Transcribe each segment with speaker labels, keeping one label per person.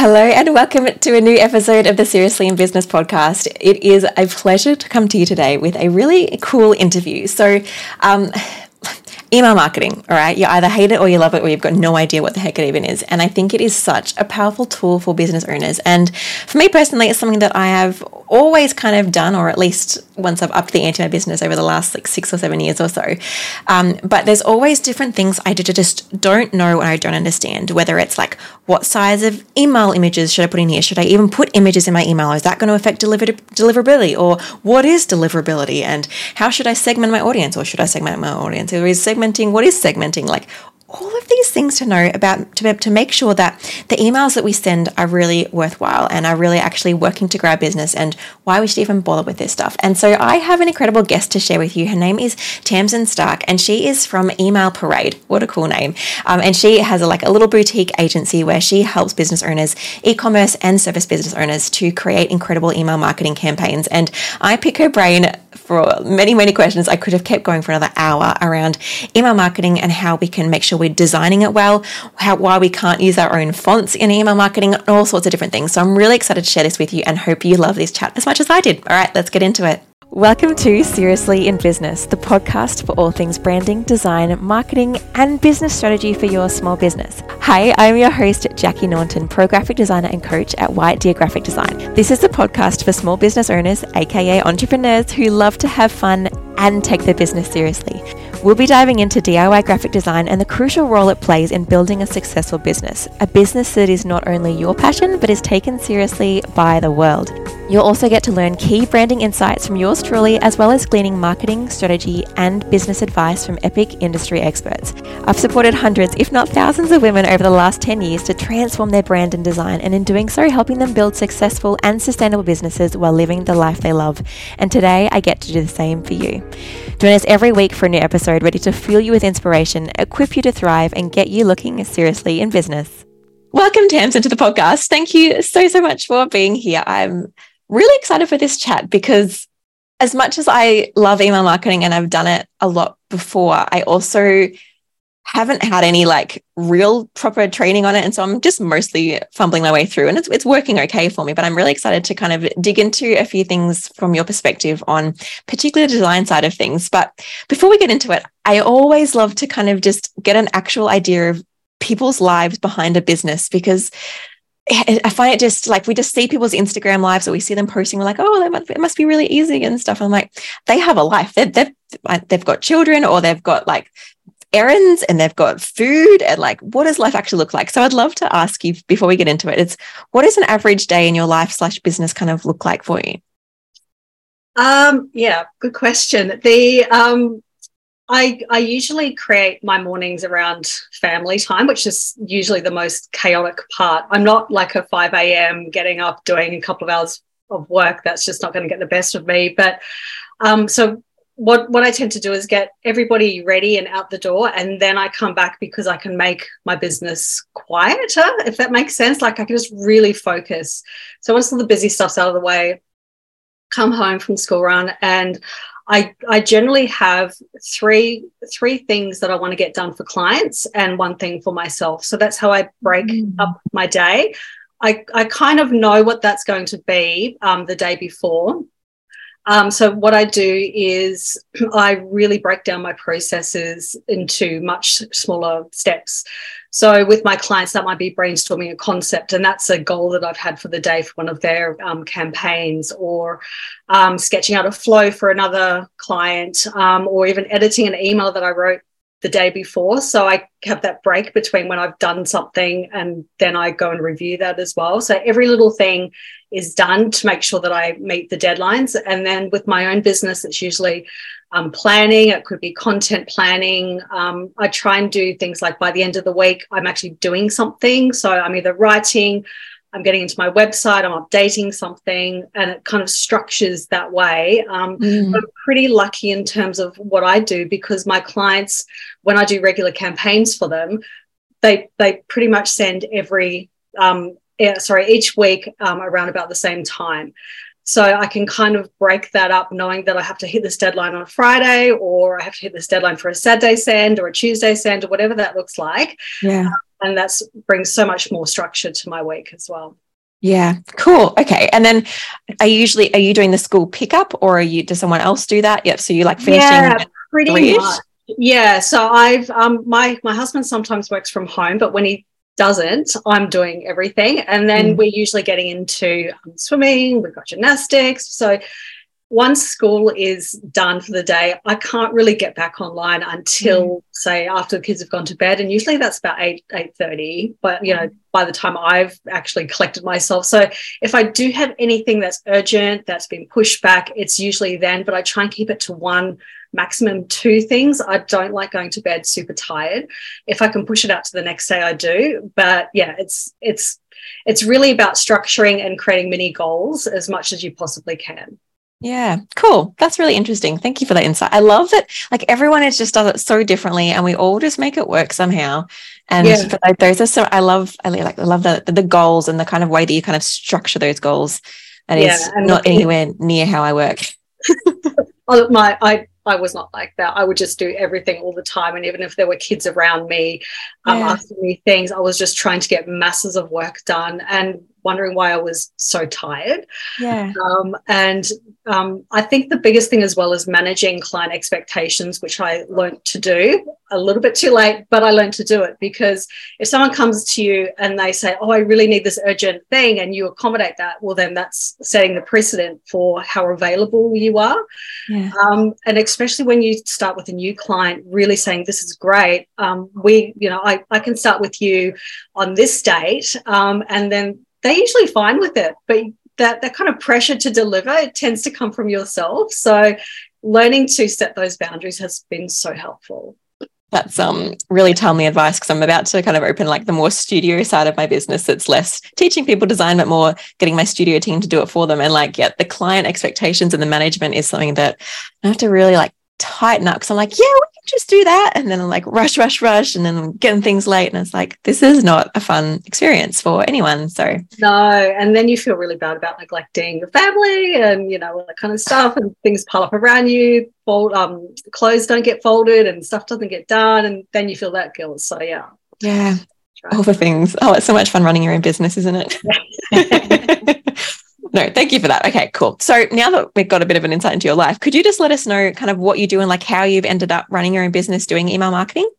Speaker 1: Hello, and welcome to a new episode of the Seriously in Business podcast. It is a pleasure to come to you today with a really cool interview. So, um, email marketing, all right? You either hate it or you love it, or you've got no idea what the heck it even is. And I think it is such a powerful tool for business owners. And for me personally, it's something that I have always kind of done, or at least once I've upped the ante my business over the last like six or seven years or so. Um, but there's always different things I just don't know and I don't understand, whether it's like what size of email images should I put in here? Should I even put images in my email? Is that going to affect deliver- deliverability? Or what is deliverability? And how should I segment my audience? Or should I segment my audience? Or is segmenting, what is segmenting? Like all of these things to know about to, to make sure that the emails that we send are really worthwhile and are really actually working to grow our business and why we should even bother with this stuff. And so I have an incredible guest to share with you. Her name is Tamsin Starke and she is from Email Parade. What a cool name. Um, and she has a, like a little boutique agency where she helps business owners, e-commerce and service business owners to create incredible email marketing campaigns. And I pick her brain for many, many questions. I could have kept going for another hour around email marketing and how we can make sure we're designing it well, how, why we can't use our own fonts in email marketing, and all sorts of different things. So I'm really excited to share this with you and hope you love this chat as much as I did. All right, let's get into it. Welcome to Seriously in Business, the podcast for all things branding, design, marketing, and business strategy for your small business. Hi, I'm your host, Jackie Naunton, pro graphic designer and coach at White Deer Graphic Design. This is the podcast for small business owners, aka entrepreneurs, who love to have fun and take their business seriously. We'll be diving into DIY graphic design and the crucial role it plays in building a successful business, a business that is not only your passion but is taken seriously by the world. You'll also get to learn key branding insights from yours truly, as well as gleaning marketing, strategy, and business advice from epic industry experts. I've supported hundreds, if not thousands, of women over the last 10 years to transform their brand and design, and in doing so, helping them build successful and sustainable businesses while living the life they love. And today, I get to do the same for you. Join us every week for a new episode ready to fuel you with inspiration, equip you to thrive, and get you looking seriously in business. Welcome, Tamsin, to the podcast. Thank you so, so much for being here. I'm really excited for this chat because as much as I love email marketing and I've done it a lot before, I also haven't had any like real proper training on it. And so I'm just mostly fumbling my way through and it's, it's working okay for me. But I'm really excited to kind of dig into a few things from your perspective on particularly the design side of things. But before we get into it, I always love to kind of just get an actual idea of people's lives behind a business because I find it just like we just see people's Instagram lives or we see them posting. We're like, oh, must, it must be really easy and stuff. I'm like, they have a life. They've, they've, they've got children or they've got like errands and they've got food and like what does life actually look like so i'd love to ask you before we get into it it's what does an average day in your life slash business kind of look like for you
Speaker 2: um yeah good question the um I, I usually create my mornings around family time, which is usually the most chaotic part. I'm not like a 5 a.m. getting up, doing a couple of hours of work. That's just not going to get the best of me. But um, so what what I tend to do is get everybody ready and out the door, and then I come back because I can make my business quieter, if that makes sense. Like I can just really focus. So once all the busy stuff's out of the way, come home from school run, and I I generally have three three things that I want to get done for clients and one thing for myself. So that's how I break mm. up my day. I, I kind of know what that's going to be um, the day before um, so what I do is I really break down my processes into much smaller steps. So with my clients, that might be brainstorming a concept, and that's a goal that I've had for the day for one of their um, campaigns, or um, sketching out a flow for another client, um, or even editing an email that I wrote the day before. So I have that break between when I've done something and then I go and review that as well. So every little thing is done to make sure that I meet the deadlines. And then with my own business, it's usually um, planning, it could be content planning. Um, I try and do things like by the end of the week, I'm actually doing something. So I'm either writing, I'm getting into my website, I'm updating something, and it kind of structures that way. Um, mm. I'm pretty lucky in terms of what I do because my clients, when I do regular campaigns for them, they they pretty much send every um, sorry each week um, around about the same time. So I can kind of break that up, knowing that I have to hit this deadline on a Friday, or I have to hit this deadline for a Saturday send or a Tuesday send, or whatever that looks like.
Speaker 1: Yeah.
Speaker 2: and that brings so much more structure to my week as well.
Speaker 1: Yeah, cool. Okay. And then are you usually are you doing the school pickup or are you does someone else do that? Yep. So you like finishing
Speaker 2: yeah, pretty much. Yeah. So I've um my my husband sometimes works from home, but when he doesn't, I'm doing everything. And then mm. we're usually getting into um, swimming, we've got gymnastics. So once school is done for the day, I can't really get back online until mm. say after the kids have gone to bed, and usually that's about eight eight thirty. But you know, by the time I've actually collected myself, so if I do have anything that's urgent that's been pushed back, it's usually then. But I try and keep it to one maximum two things. I don't like going to bed super tired. If I can push it out to the next day, I do. But yeah, it's it's it's really about structuring and creating mini goals as much as you possibly can.
Speaker 1: Yeah, cool. That's really interesting. Thank you for that insight. I love that like everyone is just does it so differently and we all just make it work somehow. And yeah. like, those are so I love I like I love the the goals and the kind of way that you kind of structure those goals. That yeah, is not anywhere near how I work.
Speaker 2: oh, my I I was not like that. I would just do everything all the time. And even if there were kids around me um, yeah. asking me things, I was just trying to get masses of work done and wondering why I was so tired.
Speaker 1: Yeah.
Speaker 2: Um, and um, I think the biggest thing as well is managing client expectations, which I learned to do a little bit too late, but I learned to do it because if someone comes to you and they say, Oh, I really need this urgent thing, and you accommodate that, well, then that's setting the precedent for how available you are. Yeah. Um, and especially when you start with a new client, really saying, This is great. Um, we, you know, I, I can start with you on this date. Um, and then they're usually fine with it, but that that kind of pressure to deliver it tends to come from yourself. So learning to set those boundaries has been so helpful.
Speaker 1: That's um really timely advice because I'm about to kind of open like the more studio side of my business that's less teaching people design, but more getting my studio team to do it for them. And like, yeah, the client expectations and the management is something that I have to really like tighten up because I'm like, yeah, we can just do that. And then I'm like, rush, rush, rush. And then I'm getting things late. And it's like, this is not a fun experience for anyone. So,
Speaker 2: no. And then you feel really bad about neglecting your family and, you know, all that kind of stuff. And things pile up around you. Fold, um, clothes don't get folded and stuff doesn't get done. And then you feel that guilt. So, yeah.
Speaker 1: Yeah. All the things. Oh, it's so much fun running your own business, isn't it? no, thank you for that. Okay, cool. So now that we've got a bit of an insight into your life, could you just let us know kind of what you do and like how you've ended up running your own business doing email marketing?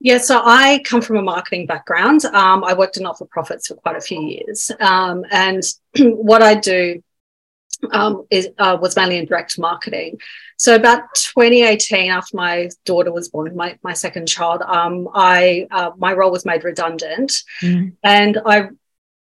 Speaker 2: Yeah, so I come from a marketing background. Um, I worked in not for profits for quite a few years. Um, and what I do um, is, uh, was mainly in direct marketing. So about 2018, after my daughter was born, my, my second child, um, I uh, my role was made redundant, mm. and I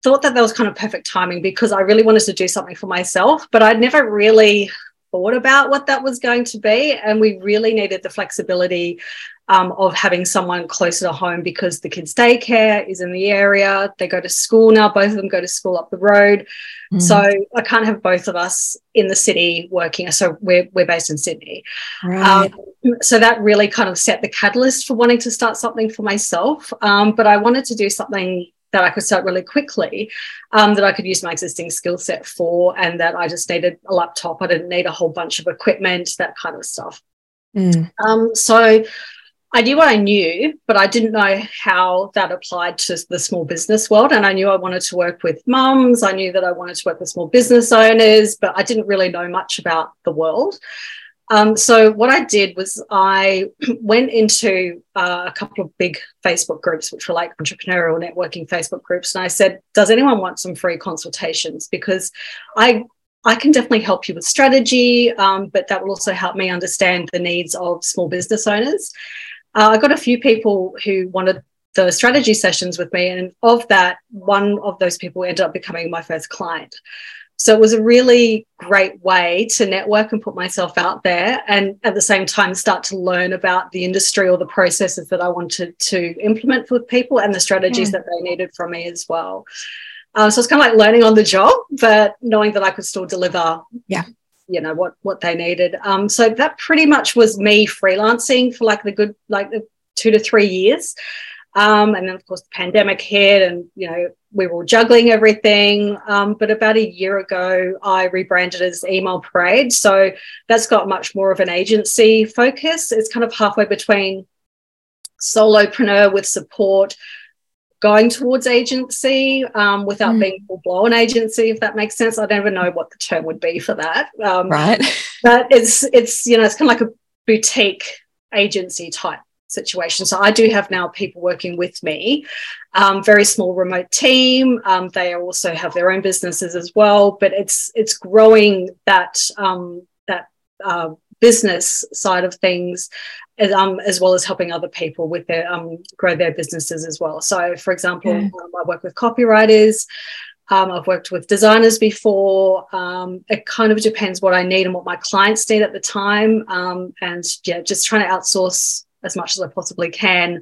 Speaker 2: thought that that was kind of perfect timing because I really wanted to do something for myself, but I'd never really thought about what that was going to be. And we really needed the flexibility um, of having someone closer to home because the kids' daycare is in the area. They go to school now, both of them go to school up the road. Mm. So I can't have both of us in the city working. So we're, we're based in Sydney. Right. Um, so that really kind of set the catalyst for wanting to start something for myself. Um, but I wanted to do something that I could start really quickly, um, that I could use my existing skill set for, and that I just needed a laptop. I didn't need a whole bunch of equipment, that kind of stuff. Mm. Um, so I knew what I knew, but I didn't know how that applied to the small business world. And I knew I wanted to work with mums. I knew that I wanted to work with small business owners, but I didn't really know much about the world. Um, so what I did was I went into uh, a couple of big Facebook groups, which were like entrepreneurial networking Facebook groups, and I said, "Does anyone want some free consultations? Because I I can definitely help you with strategy, um, but that will also help me understand the needs of small business owners." Uh, I got a few people who wanted the strategy sessions with me, and of that, one of those people ended up becoming my first client. So it was a really great way to network and put myself out there and at the same time start to learn about the industry or the processes that I wanted to implement with people and the strategies yeah. that they needed from me as well. Um, so it's kind of like learning on the job, but knowing that I could still deliver.
Speaker 1: Yeah.
Speaker 2: You know what what they needed. Um, so that pretty much was me freelancing for like the good like the two to three years. Um, and then, of course, the pandemic hit, and you know we were all juggling everything. Um, but about a year ago, I rebranded as Email Parade, so that's got much more of an agency focus. It's kind of halfway between solopreneur with support going towards agency um, without mm. being full blown agency, if that makes sense. I don't even know what the term would be for that.
Speaker 1: Um, right.
Speaker 2: But it's it's you know it's kind of like a boutique agency type situation. So I do have now people working with me, um, very small remote team. Um, they also have their own businesses as well, but it's it's growing that um, that uh, business side of things, as, um, as well as helping other people with their um, grow their businesses as well. So, for example, yeah. Um, I work with copywriters. Um, I've worked with designers before. Um, it kind of depends what I need and what my clients need at the time. Um, and yeah, just trying to outsource as much as I possibly can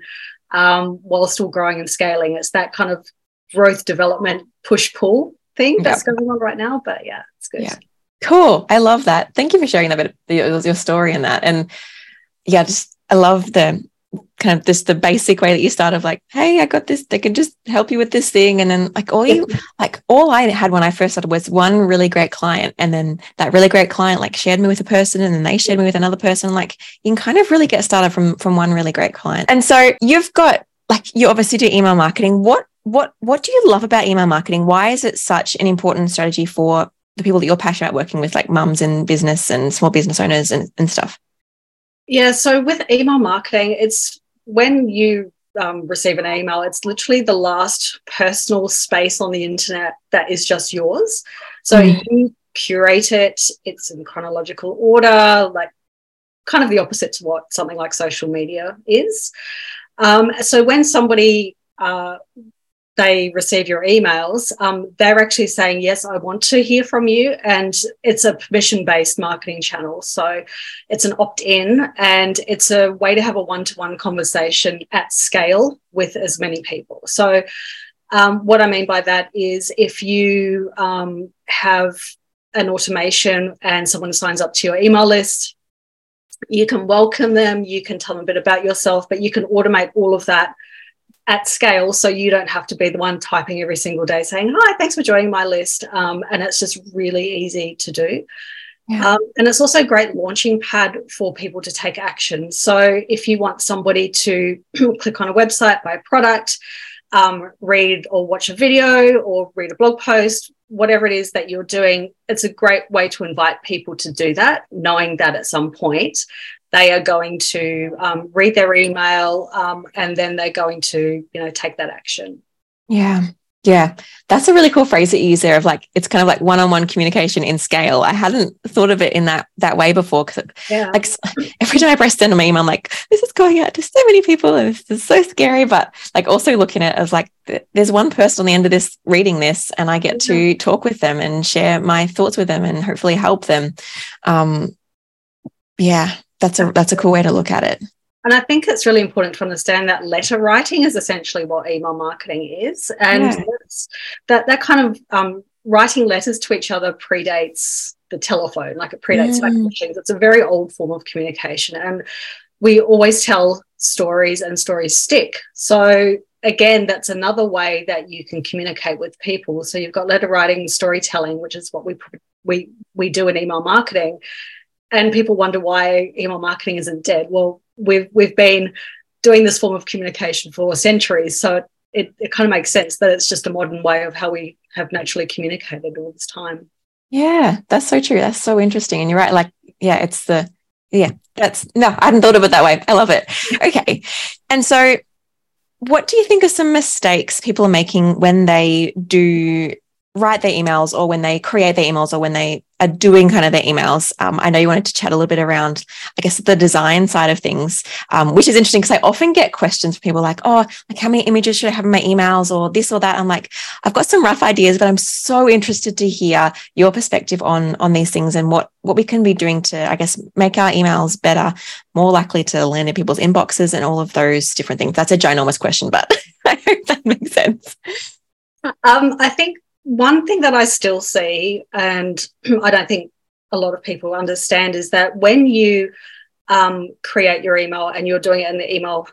Speaker 2: um, while still growing and scaling. It's that kind of growth development push pull thing that's going on right now. But yeah, it's good.
Speaker 1: Yeah. Cool. I love that. Thank you for sharing that bit your, your story and that. And yeah, just I love the kind of just the basic way that you start of like, hey, I got this, they can just help you with this thing. And then like all you like all I had when I first started was one really great client. And then that really great client like shared me with a person and then they shared me with another person. Like you can kind of really get started from from one really great client. And so you've got like you obviously do email marketing. What what what do you love about email marketing? Why is it such an important strategy for the people that you're passionate about working with, like mums in business and small business owners and, and stuff?
Speaker 2: Yeah, so with email marketing, it's when you um, receive an email, it's literally the last personal space on the internet that is just yours. So mm. you curate it, it's in chronological order, like kind of the opposite to what something like social media is. Um, so when somebody uh, they receive your emails, um, they're actually saying, Yes, I want to hear from you. And it's a permission based marketing channel. So it's an opt in and it's a way to have a one to one conversation at scale with as many people. So, um, what I mean by that is if you um, have an automation and someone signs up to your email list, you can welcome them, you can tell them a bit about yourself, but you can automate all of that at scale so you don't have to be the one typing every single day saying hi thanks for joining my list. Um, and it's just really easy to do. Yeah. um, and it's also a great launching pad for people to take action. So if you want somebody to click on a website buy a product um, read or watch a video or read a blog post whatever it is that you're doing it's a great way to invite people to do that knowing that at some point they are going to um, read their email um, and then they're going to you know take that action.
Speaker 1: Yeah. Yeah. That's a really cool phrase that you use there of like it's kind of like one-on-one communication in scale. I hadn't thought of it in that that way before because yeah. like every time i press send an email i'm like this is going out to so many people and this is so scary. But like also looking at it as like there's one person on the end of this reading this and i get to talk with them and share my thoughts with them and hopefully help them. Um yeah that's a that's a cool way to look at it.
Speaker 2: And I think it's really important to understand that letter writing is essentially what email marketing is, and yeah. that that kind of um, writing letters to each other predates the telephone, like it predates mm. machines. It's a very old form of communication, and we always tell stories, and stories stick. So again, that's another way that you can communicate with people. So you've got letter writing, storytelling, which is what we we we do in email marketing, and people wonder why email marketing isn't dead. Well, we've we've been doing this form of communication for centuries, so it, it, it kind of makes sense that it's just a modern way of how we have naturally communicated all this time.
Speaker 1: Yeah, that's so true. That's so interesting. And you're right. Like, yeah, it's the yeah, that's no, I hadn't thought of it that way. I love it. Okay. And so what do you think are some mistakes people are making when they do write their emails or when they create their emails or when they are doing kind of their emails. Um, I know you wanted to chat a little bit around, I guess, the design side of things, um, which is interesting because I often get questions from people like, oh, like how many images should I have in my emails or this or that. I'm like, I've got some rough ideas, but I'm so interested to hear your perspective on on these things and what what we can be doing to, I guess, make our emails better, more likely to land in people's inboxes and all of those different things. That's a ginormous question, but I hope that makes sense.
Speaker 2: Um, I think one thing that I still see, and I don't think a lot of people understand, is that when you um, create your email and you're doing it in the email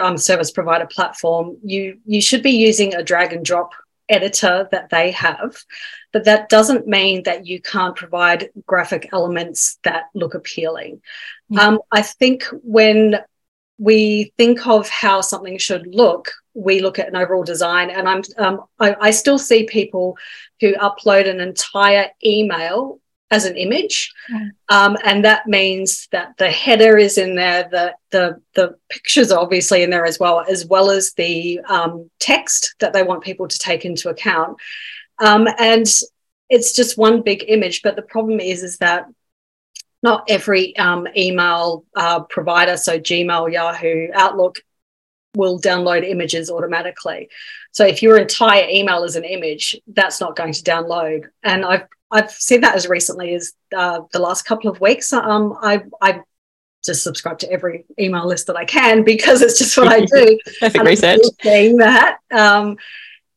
Speaker 2: um, service provider platform, you you should be using a drag and drop editor that they have, but that doesn't mean that you can't provide graphic elements that look appealing. Mm-hmm. Um, I think when we think of how something should look, we look at an overall design, and I'm um, I, I still see people who upload an entire email as an image, yeah. um, and that means that the header is in there, the the the pictures are obviously in there as well, as well as the um, text that they want people to take into account, um, and it's just one big image. But the problem is, is that not every um, email uh, provider, so Gmail, Yahoo, Outlook, will download images automatically. So if your entire email is an image, that's not going to download. And I've I've seen that as recently as uh, the last couple of weeks. Um, I I just subscribe to every email list that I can because it's just what I do.
Speaker 1: Perfect research.
Speaker 2: Saying that. Um,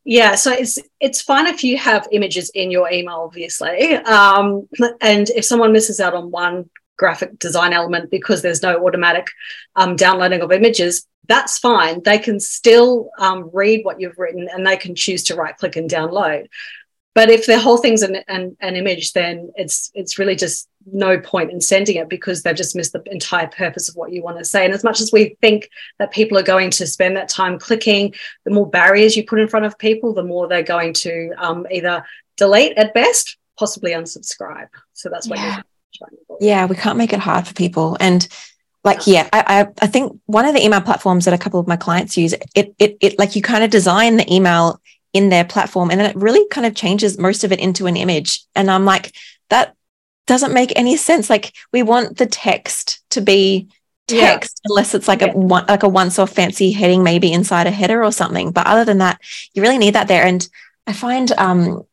Speaker 2: yeah, so it's it's fine if you have images in your email, obviously, um, and if someone misses out on one graphic design element because there's no automatic um, downloading of images, that's fine. They can still um, read what you've written and they can choose to right click and download. But if the whole thing's an, an, an image, then it's it's really just no point in sending it because they've just missed the entire purpose of what you want to say. And as much as we think that people are going to spend that time clicking, the more barriers you put in front of people, the more they're going to um, either delete at best, possibly unsubscribe. So that's what
Speaker 1: yeah. You're trying to do. Yeah, we can't make it hard for people. And like yeah I, I think one of the email platforms that a couple of my clients use it it, it like you kind of design the email in their platform and then it really kind of changes most of it into an image and i'm like that doesn't make any sense like we want the text to be text yeah. unless it's like yeah. a one like a once off fancy heading maybe inside a header or something but other than that you really need that there and i find um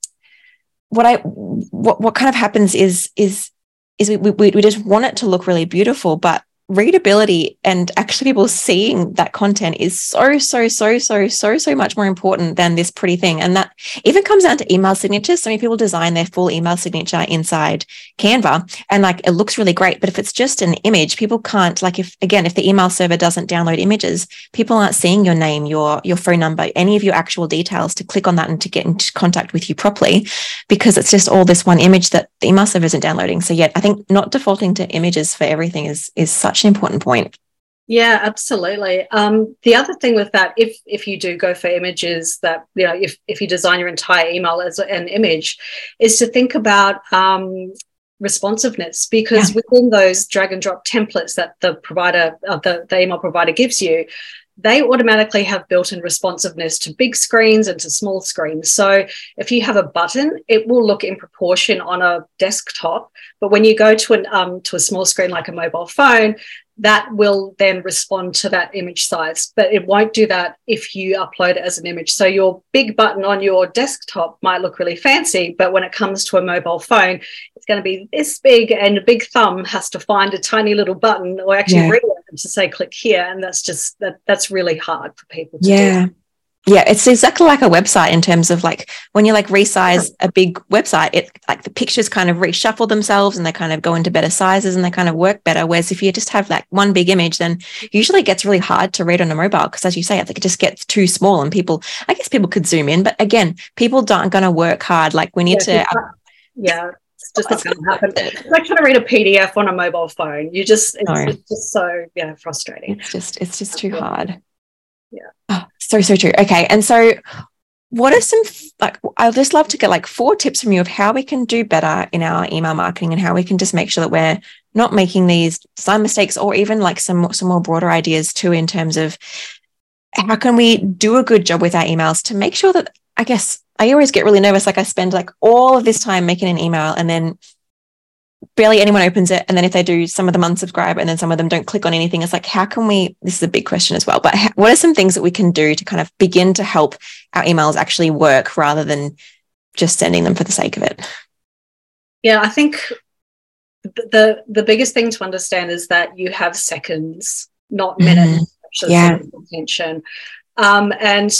Speaker 1: what i what what kind of happens is is is we, we, we just want it to look really beautiful but readability and actually people seeing that content is so so so so so so much more important than this pretty thing. And that even comes down to email signatures. So many people design their full email signature inside canva and like it looks really great. But if it's just an image people can't like if again if the email server doesn't download images people aren't seeing your name your your phone number any of your actual details to click on that and to get into contact with you properly because it's just all this one image that the email server isn't downloading. So yet i think not defaulting to images for everything is is such such an important point.
Speaker 2: Yeah, absolutely. Um, the other thing with that, if if you do go for images, that you know, if if you design your entire email as an image, is to think about um, responsiveness because yeah. within those drag and drop templates that the provider, uh, the, the email provider gives you, they automatically have built-in responsiveness to big screens and to small screens. So if you have a button, it will look in proportion on a desktop. But when you go to an um, to a small screen like a mobile phone, that will then respond to that image size, but it won't do that if you upload it as an image. So your big button on your desktop might look really fancy, but when it comes to a mobile phone, it's going to be this big, and a big thumb has to find a tiny little button or actually yeah. read it to say click here, and that's just that that's really hard for people to
Speaker 1: yeah. do. Yeah, it's exactly like a website in terms of like when you like resize a big website, it like the pictures kind of reshuffle themselves and they kind of go into better sizes and they kind of work better. Whereas if you just have like one big image, then usually it gets really hard to read on a mobile because as you say, I think it just gets too small and people, I guess people could zoom in, but again, people aren't going to work hard. Like we need
Speaker 2: yeah, to. Yeah. It's just not going to happen. It's like trying to read a PDF on a mobile phone. You just, it's, no. it's just so, yeah, frustrating.
Speaker 1: It's just, it's just too hard. Yeah. Oh, so, so true. Okay. And so, what are some, like, I'd just love to get like four tips from you of how we can do better in our email marketing and how we can just make sure that we're not making these design mistakes or even like some, some more broader ideas too, in terms of how can we do a good job with our emails to make sure that, I guess, I always get really nervous. Like, I spend like all of this time making an email and then barely anyone opens it. And then if they do, some of them unsubscribe and then some of them don't click on anything. It's like, how can we? This is a big question as well, but what are some things that we can do to kind of begin to help our emails actually work rather than just sending them for the sake of it?
Speaker 2: Yeah, I think the the biggest thing to understand is that you have seconds, not minutes. Mm-hmm. Yeah. Attention. Um, and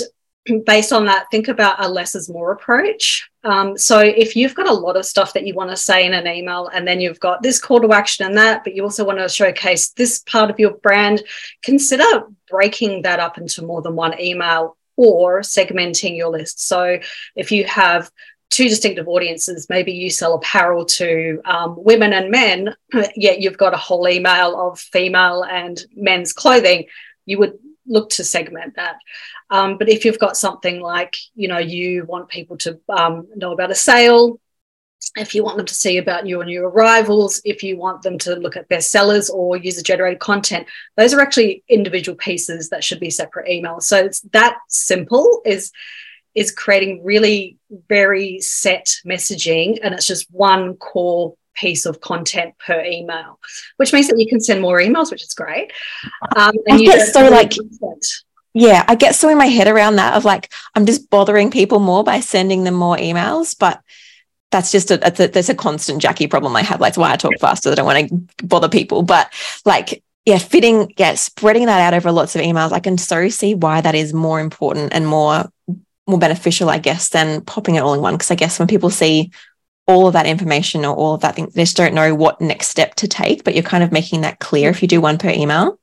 Speaker 2: based on that, think about a less is more approach. Um, so if you've got a lot of stuff that you want to say in an email, and then you've got this call to action and that, but you also want to showcase this part of your brand, consider breaking that up into more than one email or segmenting your list. So if you have two distinctive audiences. Maybe you sell apparel to um, women and men, yet you've got a whole email of female and men's clothing. You would look to segment that. Um, but if you've got something like, you know, you want people to um, know about a sale, if you want them to see about your new arrivals, if you want them to look at bestsellers or user generated content, those are actually individual pieces that should be separate emails. So it's that simple is is creating really very set messaging and it's just one core piece of content per email, which means that you can send more emails, which is great.
Speaker 1: Um, and I get so like, content. yeah, I get so in my head around that of like, I'm just bothering people more by sending them more emails, but that's just a, a, that's a constant Jackie problem I have. Like, that's why I talk faster. I don't want to bother people, but like, yeah, fitting, yeah, spreading that out over lots of emails. I can so see why that is more important and more more beneficial, I guess, than popping it all in one. Because I guess when people see all of that information or all of that thing, they just don't know what next step to take. But you're kind of making that clear if you do one per email.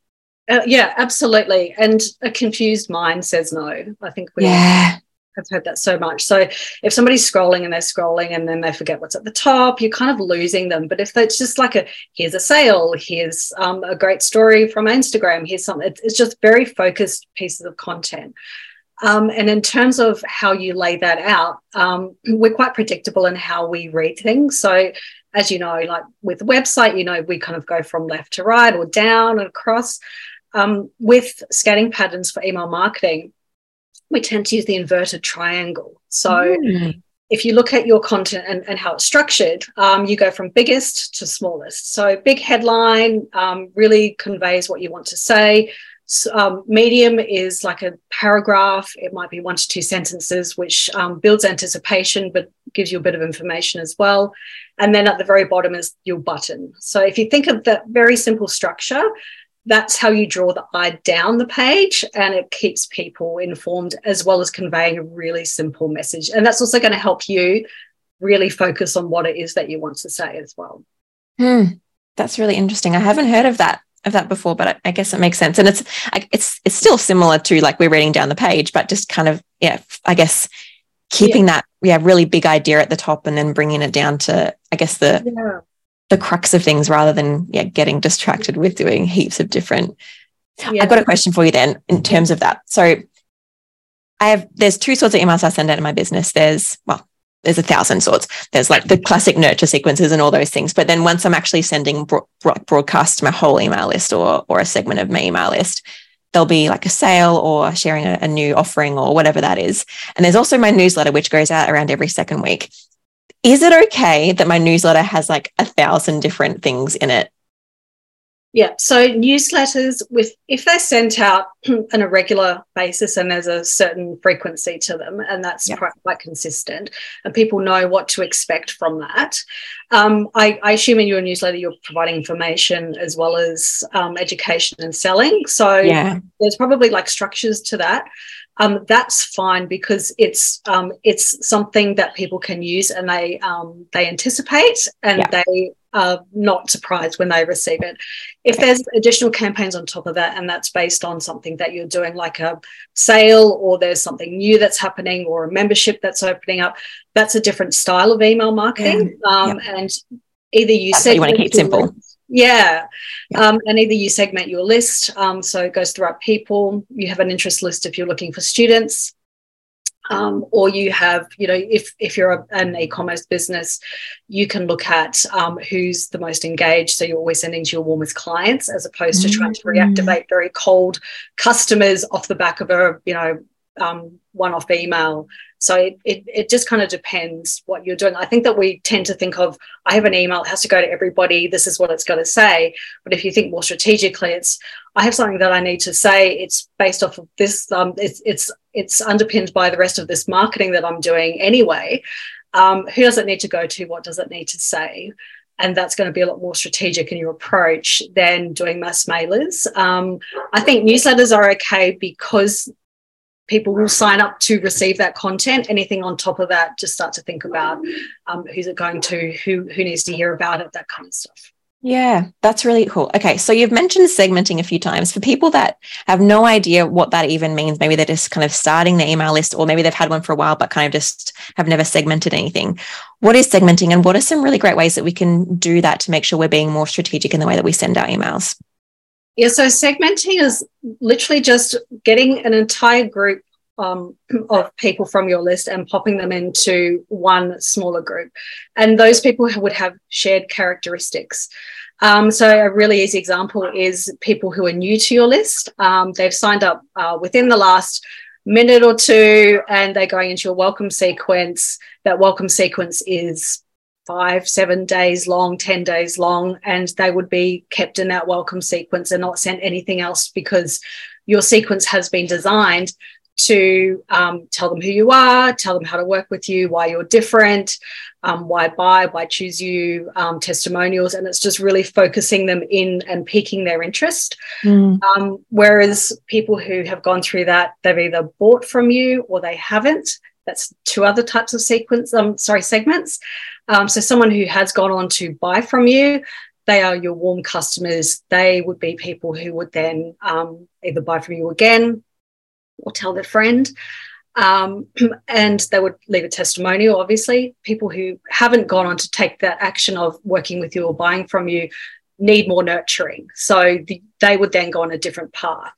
Speaker 2: Uh, yeah, absolutely. And a confused mind says no. I think we
Speaker 1: yeah.
Speaker 2: I've heard that so much. So if somebody's scrolling and they're scrolling and then they forget what's at the top, you're kind of losing them. But if it's just like a here's a sale, here's um, a great story from Instagram, here's something, it's just very focused pieces of content. Um, and in terms of how you lay that out, um, we're quite predictable in how we read things. So, as you know, like with the website, you know, we kind of go from left to right or down and across. Um, with scanning patterns for email marketing, we tend to use the inverted triangle. So mm. if you look at your content and, and how it's structured, um, you go from biggest to smallest. So big headline um, really conveys what you want to say. Um, medium is like a paragraph. It might be one to two sentences, which um, builds anticipation but gives you a bit of information as well. And then at the very bottom is your button. So if you think of that very simple structure, that's how you draw the eye down the page and it keeps people informed as well as conveying a really simple message. And that's also going to help you really focus on what it is that you want to say as well.
Speaker 1: Hmm. That's really interesting. I haven't heard of that of that before, but I, I guess it makes sense. And it's it's it's still similar to like we're reading down the page, but just kind of yeah, I guess keeping yeah. that yeah really big idea at the top and then bringing it down to I guess the yeah the crux of things rather than yeah getting distracted with doing heaps of different yeah. i've got a question for you then in terms of that so i have there's two sorts of emails i send out in my business there's well there's a thousand sorts. There's like the classic nurture sequences and all those things. But then once i'm actually sending bro- broadcast my whole email list or or a segment of my email list there'll be like a sale or sharing a, a new offering or whatever that is. And there's also my newsletter which goes out around every second week. Is it okay that my newsletter has like a thousand different things in it?
Speaker 2: Yeah. So newsletters with if they're sent out on a regular basis and there's a certain frequency to them, and that's quite, quite, consistent, and people know what to expect from that. Um, I, I, assume in your newsletter you're providing information as well as um, education and selling. So
Speaker 1: yeah.
Speaker 2: there's probably like structures to that um, that's fine because it's um, it's something that people can use and they um, they anticipate and yeah. they are not surprised when they receive it. If there's additional campaigns on top of that, and that's based on something that you're doing, like a sale, or there's something new that's happening, or a membership that's opening up, that's a different style of email marketing. Yeah. Um, yep. And either you
Speaker 1: say you want to keep simple.
Speaker 2: Yeah. yeah. Um, and either you segment your list, um, so it goes throughout people. You have an interest list if you're looking for students, um, or you have, you know, if if you're a, an e-commerce business, you can look at um, who's the most engaged. So you're always sending to your warmest clients, as opposed to mm-hmm. trying to mm. reactivate very cold customers off the back of a, you know, um, one-off email. So it, it, it just kind of depends what you're doing. I think that we tend to think of, I have an email, it has to go to everybody. This is what it's got to say. But if you think more strategically, it's, I have something that I need to say. It's based off of this. Um, it's, it's, it's underpinned by the rest of this marketing that I'm doing anyway. Um, who does it need to go to? What does it need to say? and that's going to be a lot more strategic in your approach than doing mass mailers. Um, I think newsletters are okay because people will sign up to receive that content. Anything on top of that, just start to think about um, who's it going to, who who needs to hear about it, that kind of stuff.
Speaker 1: Yeah, that's really cool. Okay, so you've mentioned segmenting a few times. For people that have no idea what that even means, maybe they're just kind of starting the email list, or maybe they've had one for a while but kind of just have never segmented anything. What is segmenting, and what are some really great ways that we can do that to make sure we're being more strategic in the way that we send our emails?
Speaker 2: Yeah, so segmenting is literally just getting an entire group um, of people from your list and popping them into one smaller group. And those people would have shared characteristics. Um, so, a really easy example is people who are new to your list. Um, they've signed up uh, within the last minute or two and they're going into your welcome sequence. That welcome sequence is five, seven days long, 10 days long, and they would be kept in that welcome sequence and not sent anything else because your sequence has been designed to um, tell them who you are, tell them how to work with you, why you're different, um, why buy, why choose you, um, testimonials. And it's just really focusing them in and piquing their interest. Mm. Um, whereas people who have gone through that, they've either bought from you or they haven't. That's two other types of sequence, um, sorry, segments. Um, so someone who has gone on to buy from you, they are your warm customers. They would be people who would then um, either buy from you again or tell their friend. Um, and they would leave a testimonial, obviously. People who haven't gone on to take that action of working with you or buying from you need more nurturing. So the, they would then go on a different path.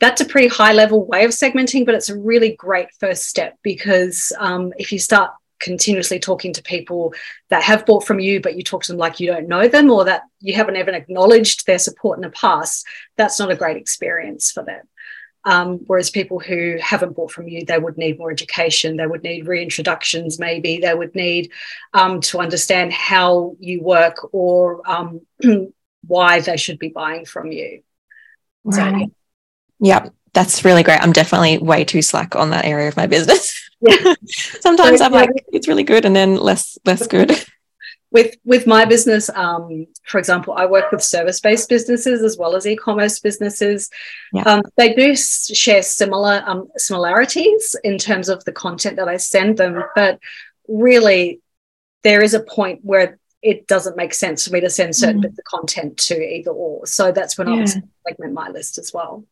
Speaker 2: That's a pretty high level way of segmenting, but it's a really great first step because um, if you start continuously talking to people that have bought from you, but you talk to them like you don't know them or that you haven't even acknowledged their support in the past, that's not a great experience for them. Um, whereas people who haven't bought from you, they would need more education, they would need reintroductions, maybe they would need um, to understand how you work or um, why they should be buying from you.
Speaker 1: Right. So, yeah, that's really great. I'm definitely way too slack on that area of my business. Yeah. Sometimes so, I'm like, it's really good, and then less less good
Speaker 2: with with my business um, for example i work with service-based businesses as well as e-commerce businesses yeah. um, they do share similar um, similarities in terms of the content that i send them but really there is a point where it doesn't make sense for me to send certain mm. bits of content to either or so that's when yeah. i segment my list as well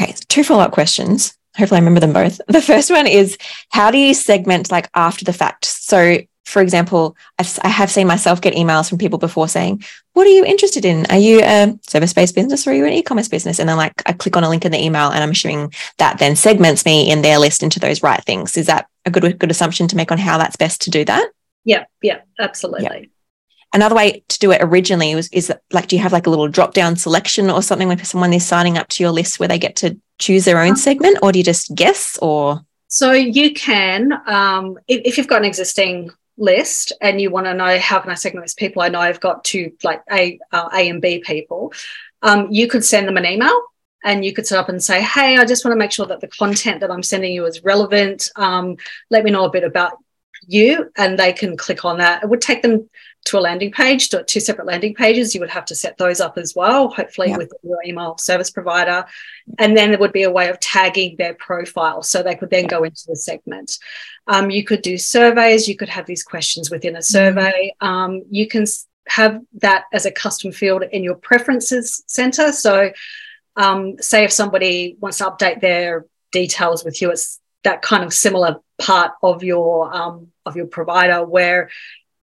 Speaker 1: okay two follow-up questions hopefully i remember them both the first one is how do you segment like after the fact so for example, I've, I have seen myself get emails from people before saying, What are you interested in? Are you a service based business or are you an e commerce business? And then, like, I click on a link in the email and I'm assuming that then segments me in their list into those right things. Is that a good, good assumption to make on how that's best to do that?
Speaker 2: Yeah, yeah, absolutely. Yeah.
Speaker 1: Another way to do it originally was is like, do you have like a little drop down selection or something when someone is signing up to your list where they get to choose their own segment, or do you just guess or?
Speaker 2: So you can, um, if, if, you've got an existing list and you want to know how can I segment these people, I know I've got two like A, uh, A and B people. Um, you could send them an email and you could set up and say, Hey, I just want to make sure that the content that I'm sending you is relevant. Um, let me know a bit about you, and they can click on that. It would take them to a landing page, to two separate landing pages. You would have to set those up as well, hopefully with your email service provider. And then there would be a way of tagging their profile so they could then go into the segment. Um, you could do surveys, you could have these questions within a survey. Um, you can have that as a custom field in your preferences center. So, um, say if somebody wants to update their details with you, it's that kind of similar part of your um, of your provider where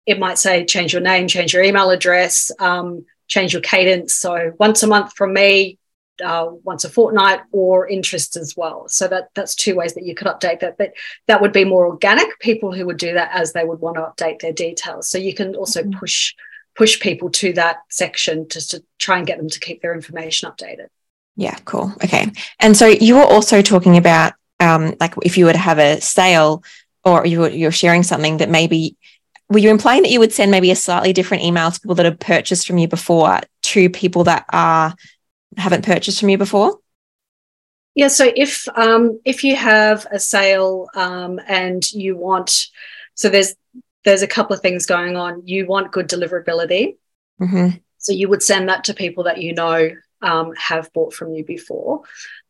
Speaker 2: it might say change your name, change your email address, um, change your cadence. So once a month from me, uh, once a fortnight, or interest as well. So that that's two ways that you could update that. But that would be more organic. People who would do that as they would want to update their details. So you can also mm-hmm. push push people to that section just to try and get them to keep their information updated.
Speaker 1: Yeah, cool. Okay. And so you were also talking about um, like if you were to have a sale or you were, you're sharing something that maybe were you implying that you would send maybe a slightly different email to people that have purchased from you before to people that are haven't purchased from you before?
Speaker 2: Yeah. So if um, if you have a sale um, and you want, so there's there's a couple of things going on. You want good deliverability. Mm-hmm. So you would send that to people that you know um, have bought from you before.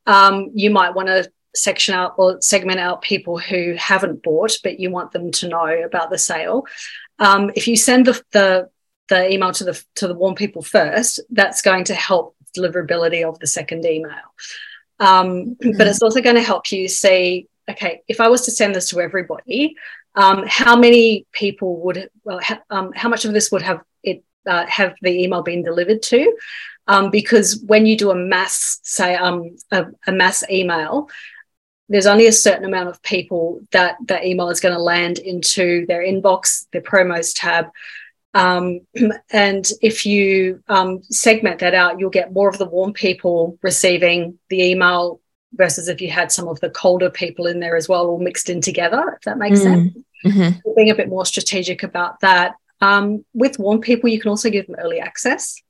Speaker 2: Um, you might want to section out or segment out people who haven't bought, but you want them to know about the sale. Um, if you send the, the the email to the to the warm people first, that's going to help deliverability of the second email. Um, mm-hmm. But it's also going to help you see, okay, if I was to send this to everybody, um, how many people would well, ha, um, how much of this would have it uh, have the email been delivered to. Um, because when you do a mass, say, um, a, a mass email, there's only a certain amount of people that that email is going to land into their inbox, their promos tab. Um, and if you um, segment that out, you'll get more of the warm people receiving the email versus if you had some of the colder people in there as well, all mixed in together, if that makes mm. sense. Mm-hmm. Being a bit more strategic about that. Um, with warm people, you can also give them early access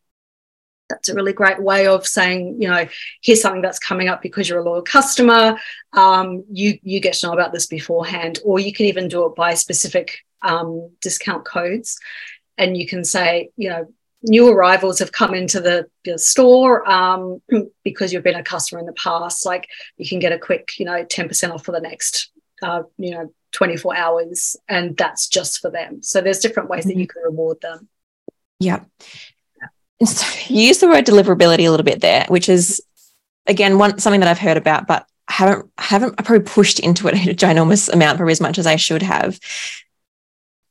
Speaker 2: that's a really great way of saying, you know, here's something that's coming up because you're a loyal customer. Um, you you get to know about this beforehand, or you can even do it by specific um, discount codes, and you can say, you know, new arrivals have come into the, the store um, because you've been a customer in the past. Like you can get a quick, you know, ten percent off for the next, uh, you know, 24 hours, and that's just for them. So there's different ways mm-hmm. that you can reward them.
Speaker 1: Yeah you use the word deliverability a little bit there, which is again one something that I've heard about, but haven't haven't I probably pushed into it a ginormous amount for as much as I should have.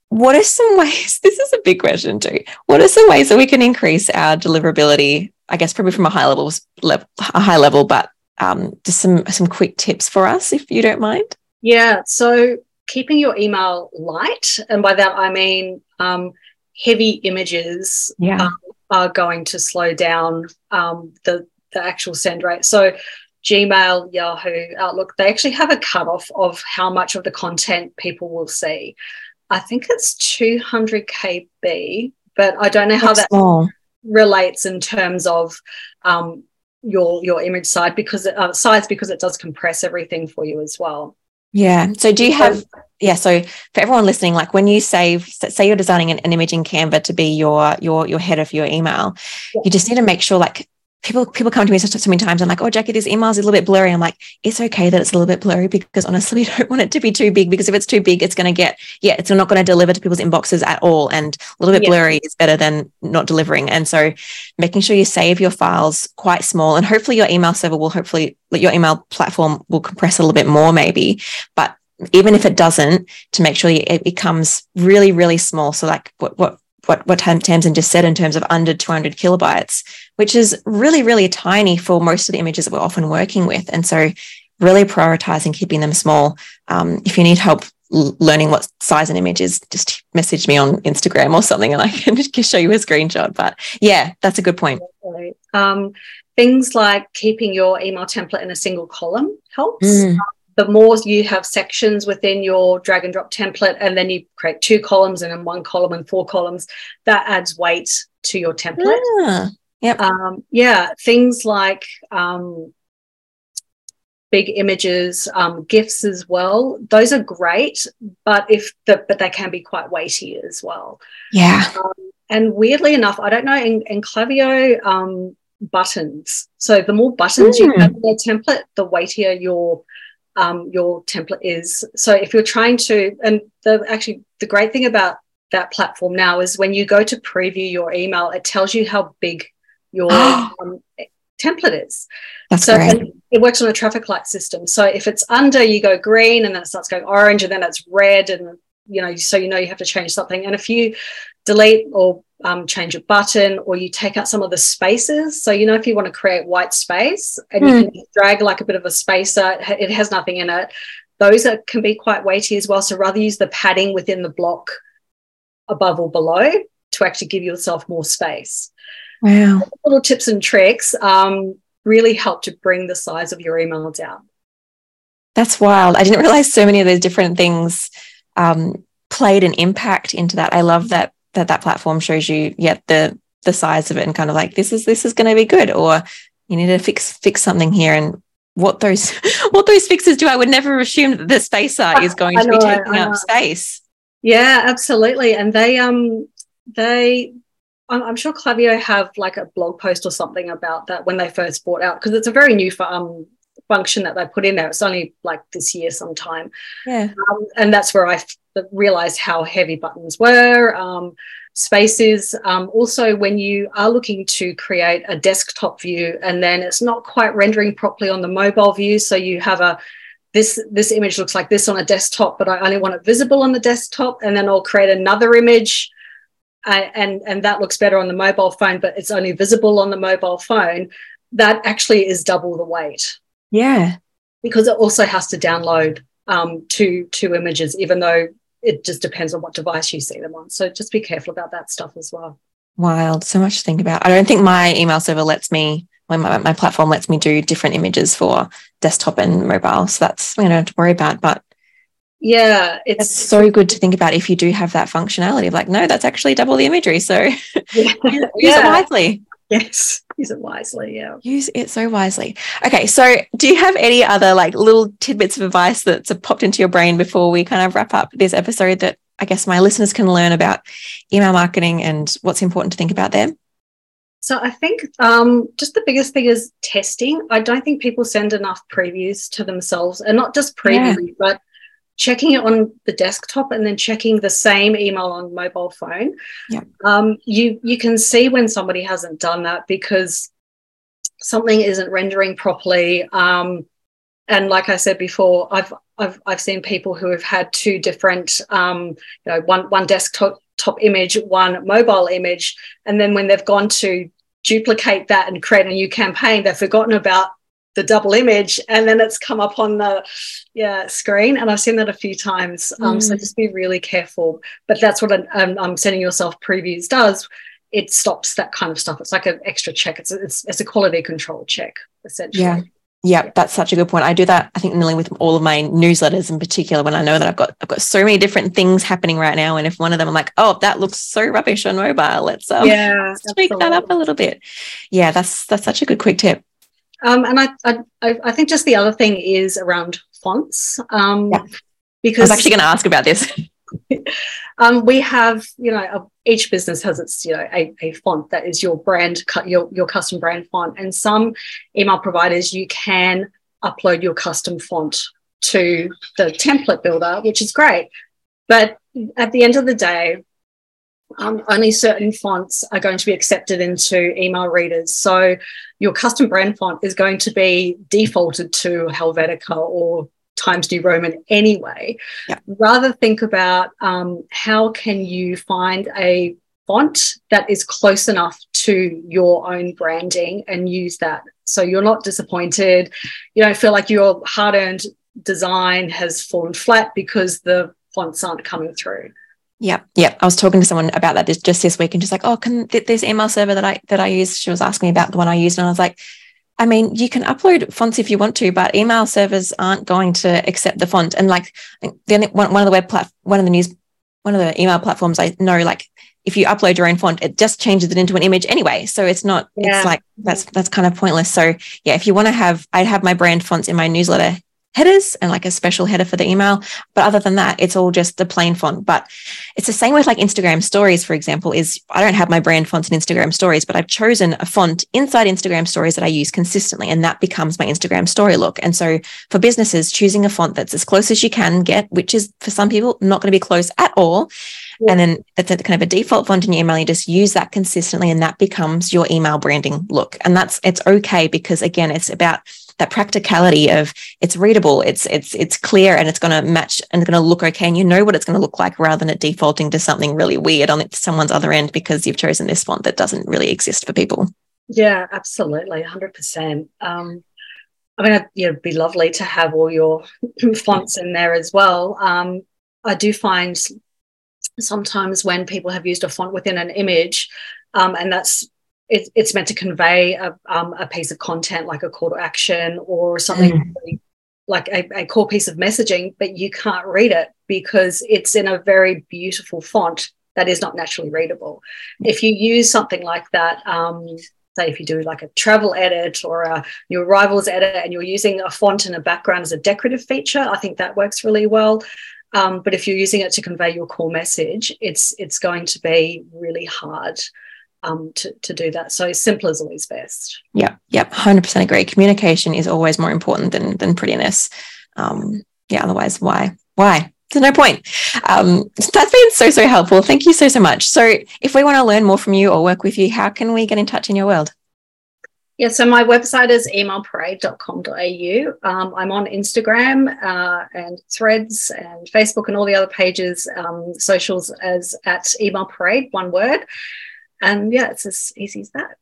Speaker 1: What are some ways? This is a big question too. What are some ways that we can increase our deliverability? I guess probably from a high level, a high level, but um, just some some quick tips for us, if you don't mind.
Speaker 2: Yeah. So keeping your email light, and by that I mean um, heavy images
Speaker 1: yeah. um,
Speaker 2: are going to slow down um, the, the actual send rate. So Gmail, Yahoo, Outlook, they actually have a cutoff of how much of the content people will see. I think it's 200 KB, but I don't know how That's that small. relates in terms of um, your your image side because uh, size because it does compress everything for you as well.
Speaker 1: Yeah. So do you have yeah, so for everyone listening, like when you save say you're designing an, an image in Canva to be your your your header for your email, yeah. you just need to make sure like people people come to me so, so many times I'm like, oh Jackie, this email is a little bit blurry. I'm like, it's okay that it's a little bit blurry because honestly, we don't want it to be too big because if it's too big, it's going to get yeah, it's not going to deliver to people's inboxes at all. And a little bit yeah. blurry is better than not delivering. And so making sure you save your files quite small and hopefully your email server will hopefully your email platform will compress a little bit more maybe, but even if it doesn't, to make sure it becomes really, really small. So like what what what what Tamsin just said in terms of under 200 kilobytes, which is really, really tiny for most of the images that we're often working with. And so really prioritizing keeping them small. Um, if you need help learning what size an image is, just message me on Instagram or something and I can show you a screenshot. But yeah, that's a good point.
Speaker 2: Um, things like keeping your email template in a single column helps. Mm the more you have sections within your drag and drop template, and then you create two columns and then one column and four columns, that adds weight to your template.
Speaker 1: Yeah. Yep.
Speaker 2: Um, yeah, things like um, big images, um, GIFs as well. Those are great, but if the but they can be quite weighty as well.
Speaker 1: Yeah.
Speaker 2: Um, and weirdly enough, I don't know in, in Klaviyo um, buttons. So the more buttons mm. you hmm. have in your template, the weightier your um, your template is. So if you're trying to, and the actually the great thing about that platform now is when you go to preview your email, it tells you how big your um, template is.
Speaker 1: That's
Speaker 2: so it works on a traffic light system. So if it's under, you go green, and then it starts going orange, and then it's red, and you know, so you know you have to change something. And if you delete or um, change a button or you take out some of the spaces. So, you know, if you want to create white space and mm. you hmm. can drag like a bit of a spacer, it has nothing in it. Those are, can be quite weighty as well. So, rather use the padding within the block above or below to actually give yourself more space.
Speaker 1: Wow.
Speaker 2: Little tips and tricks um, really help to bring the size of your email down.
Speaker 1: That's wild. I didn't realize so many of those different things um, played an impact into that. I love that that that platform shows you yeah the the size of it and kind of like this is this is going to be good or you need to fix fix something here and what those what those fixes do i would never assume that the spacer is going to be taking up space
Speaker 2: yeah absolutely and they um they I'm, sure Klaviyo have like a blog post or something about that when they first bought out because it's a very new um, function that they put in there. It's only like this year sometime.
Speaker 1: Yeah.
Speaker 2: Um, and that's where I f- realized how heavy buttons were. Um, spaces. Um, also, when you are looking to create a desktop view and then it's not quite rendering properly on the mobile view, so you have a this this image looks like this on a desktop, but I only want it visible on the desktop, and then I'll create another image and and that looks better on the mobile phone, but it's only visible on the mobile phone, that actually is double the weight.
Speaker 1: Yeah,
Speaker 2: because it also has to download um, two two images, even though it just depends on what device you see them on. So just be careful about that stuff as well.
Speaker 1: Wild, so much to think about. I don't think my email server lets me when my, my platform lets me do different images for desktop and mobile. So that's I don't have to worry about. But
Speaker 2: yeah, it's
Speaker 1: so good to think about if you do have that functionality of like, no, that's actually double the imagery. So yeah. use yeah. it wisely.
Speaker 2: Yes, use it wisely. Yeah.
Speaker 1: Use it so wisely. Okay. So, do you have any other like little tidbits of advice that's popped into your brain before we kind of wrap up this episode that I guess my listeners can learn about email marketing and what's important to think about there?
Speaker 2: So, I think um, just the biggest thing is testing. I don't think people send enough previews to themselves and not just previews, yeah. but checking it on the desktop and then checking the same email on mobile phone.
Speaker 1: Yeah.
Speaker 2: um, you you can see when somebody hasn't done that because something isn't rendering properly. Um, and like i said before i've i've i've seen people who have had two different um, you know one one desktop top image one mobile image. And then when they've gone to duplicate that and create a new campaign they've forgotten about the double image and then it's come up on the yeah screen and i've seen that a few times um, mm. so just be really careful but that's what I'm, I'm sending yourself previews does it stops that kind of stuff it's like an extra check it's a, it's, it's a quality control check essentially
Speaker 1: yeah yeah, that's such a good point. I do that. I think nearly with all of my newsletters in particular, when I know that I've got I've got so many different things happening right now, and if one of them I'm like, oh, that looks so rubbish on mobile, let's um,
Speaker 2: yeah,
Speaker 1: tweak that up a little bit. Yeah, that's that's such a good quick tip.
Speaker 2: Um, and I, I, I think just the other thing is around fonts. Um, yeah. Because I
Speaker 1: was actually going to ask about this.
Speaker 2: um, we have, you know, each business has its, you know, a, a font that is your brand, your, your custom brand font. And some email providers, you can upload your custom font to the template builder, which is great. But at the end of the day, um, only certain fonts are going to be accepted into email readers. So your custom brand font is going to be defaulted to Helvetica or Times New Roman anyway.
Speaker 1: Yeah.
Speaker 2: Rather think about um, how can you find a font that is close enough to your own branding and use that. So you're not disappointed. You don't feel like your hard-earned design has fallen flat because the fonts aren't coming through.
Speaker 1: Yeah, yeah. I was talking to someone about that just this week, and just like, oh, can this email server that I that I use? She was asking me about the one I used, and I was like, I mean, you can upload fonts if you want to, but email servers aren't going to accept the font. And like, the one, one of the web plat, one of the news, one of the email platforms I know, like, if you upload your own font, it just changes it into an image anyway. So it's not. Yeah. It's like that's that's kind of pointless. So yeah, if you want to have, I have my brand fonts in my newsletter headers and like a special header for the email. But other than that, it's all just the plain font. But it's the same with like Instagram stories, for example, is I don't have my brand fonts in Instagram stories, but I've chosen a font inside Instagram stories that I use consistently. And that becomes my Instagram story look. And so for businesses, choosing a font that's as close as you can get, which is for some people not going to be close at all. Yeah. And then it's a kind of a default font in your email. You just use that consistently and that becomes your email branding look. And that's, it's okay because again, it's about that practicality of it's readable, it's it's it's clear, and it's going to match and it's going to look okay, and you know what it's going to look like, rather than it defaulting to something really weird on someone's other end because you've chosen this font that doesn't really exist for people.
Speaker 2: Yeah, absolutely, hundred percent. Um, I mean, it'd be lovely to have all your fonts in there as well. Um, I do find sometimes when people have used a font within an image, um, and that's it, it's meant to convey a, um, a piece of content like a call to action or something mm. really, like a, a, core piece of messaging, but you can't read it because it's in a very beautiful font that is not naturally readable. If you use something like that, um, say if you do like a travel edit or a new arrivals edit and you're using a font in a background as a decorative feature, I think that works really well. Um, but if you're using it to convey your core message, it's it's going to be really hard um, to, to do that. So simple is always best.
Speaker 1: Yeah, yeah, hundred percent agree. Communication is always more important than than prettiness. Um, yeah, otherwise, why? Why? There's no point. Um, that's been so so helpful. Thank you so so much. So, if we want to learn more from you or work with you, how can we get in touch in your world?
Speaker 2: Yeah, so my website is emailparade.com.au. Um, I'm on Instagram uh, and Threads and Facebook and all the other pages, um, socials as at email parade, one word. And yeah, it's as easy as that.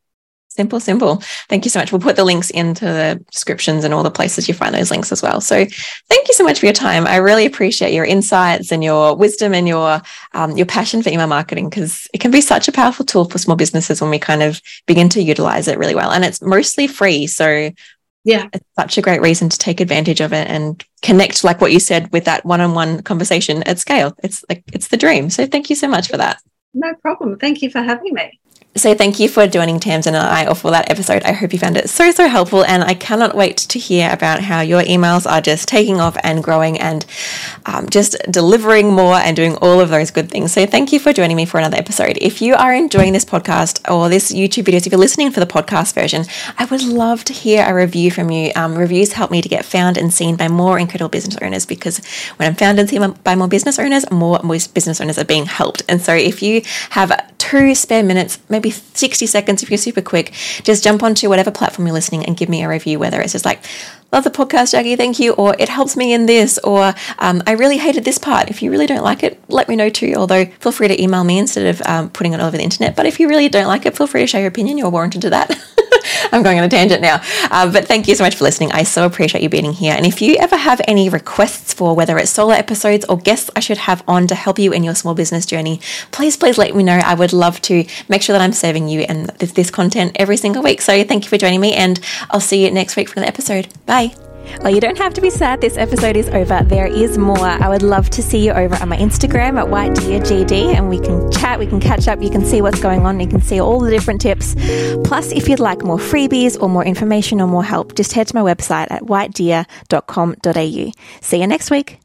Speaker 1: Simple, simple. Thank you so much. We'll put the links into the descriptions and all the places you find those links as well. So, thank you so much for your time. I really appreciate your insights and your wisdom and your um, your passion for email marketing because it can be such a powerful tool for small businesses when we kind of begin to utilize it really well. And it's mostly free, so
Speaker 2: yeah,
Speaker 1: it's such a great reason to take advantage of it and connect, like what you said, with that one-on-one conversation at scale. It's like it's the dream. So, thank you so much for that.
Speaker 2: No problem. Thank you for having me.
Speaker 1: So thank you for joining Tamsin and I for that episode. I hope you found it so, so helpful. And I cannot wait to hear about how your emails are just taking off and growing and um, just delivering more and doing all of those good things. So thank you for joining me for another episode. If you are enjoying this podcast or this YouTube videos, if you're listening for the podcast version, I would love to hear a review from you. Um, reviews help me to get found and seen by more incredible business owners because when I'm found and seen by more business owners, more, more business owners are being helped. And so if you have two spare minutes, maybe maybe 60 seconds if you're super quick. Just jump onto whatever platform you're listening and give me a review, whether it's just like, love the podcast, Jackie, thank you, or it helps me in this, or um, I really hated this part. If you really don't like it, let me know too. Although, feel free to email me instead of um, putting it all over the internet. But if you really don't like it, feel free to share your opinion. You're warranted to that. I'm going on a tangent now. Uh, but thank you so much for listening. I so appreciate you being here. And if you ever have any requests for whether it's solo episodes or guests I should have on to help you in your small business journey, please, please let me know. I would love to make sure that I'm serving you and this, this content every single week. So thank you for joining me, and I'll see you next week for another episode. Bye. Well, you don't have to be sad. This episode is over. There is more. I would love to see you over on my Instagram at White Deer GD, and we can chat, we can catch up, you can see what's going on, you can see all the different tips. Plus, if you'd like more freebies or more information or more help, just head to my website at whitedeer.com.au. See you next week.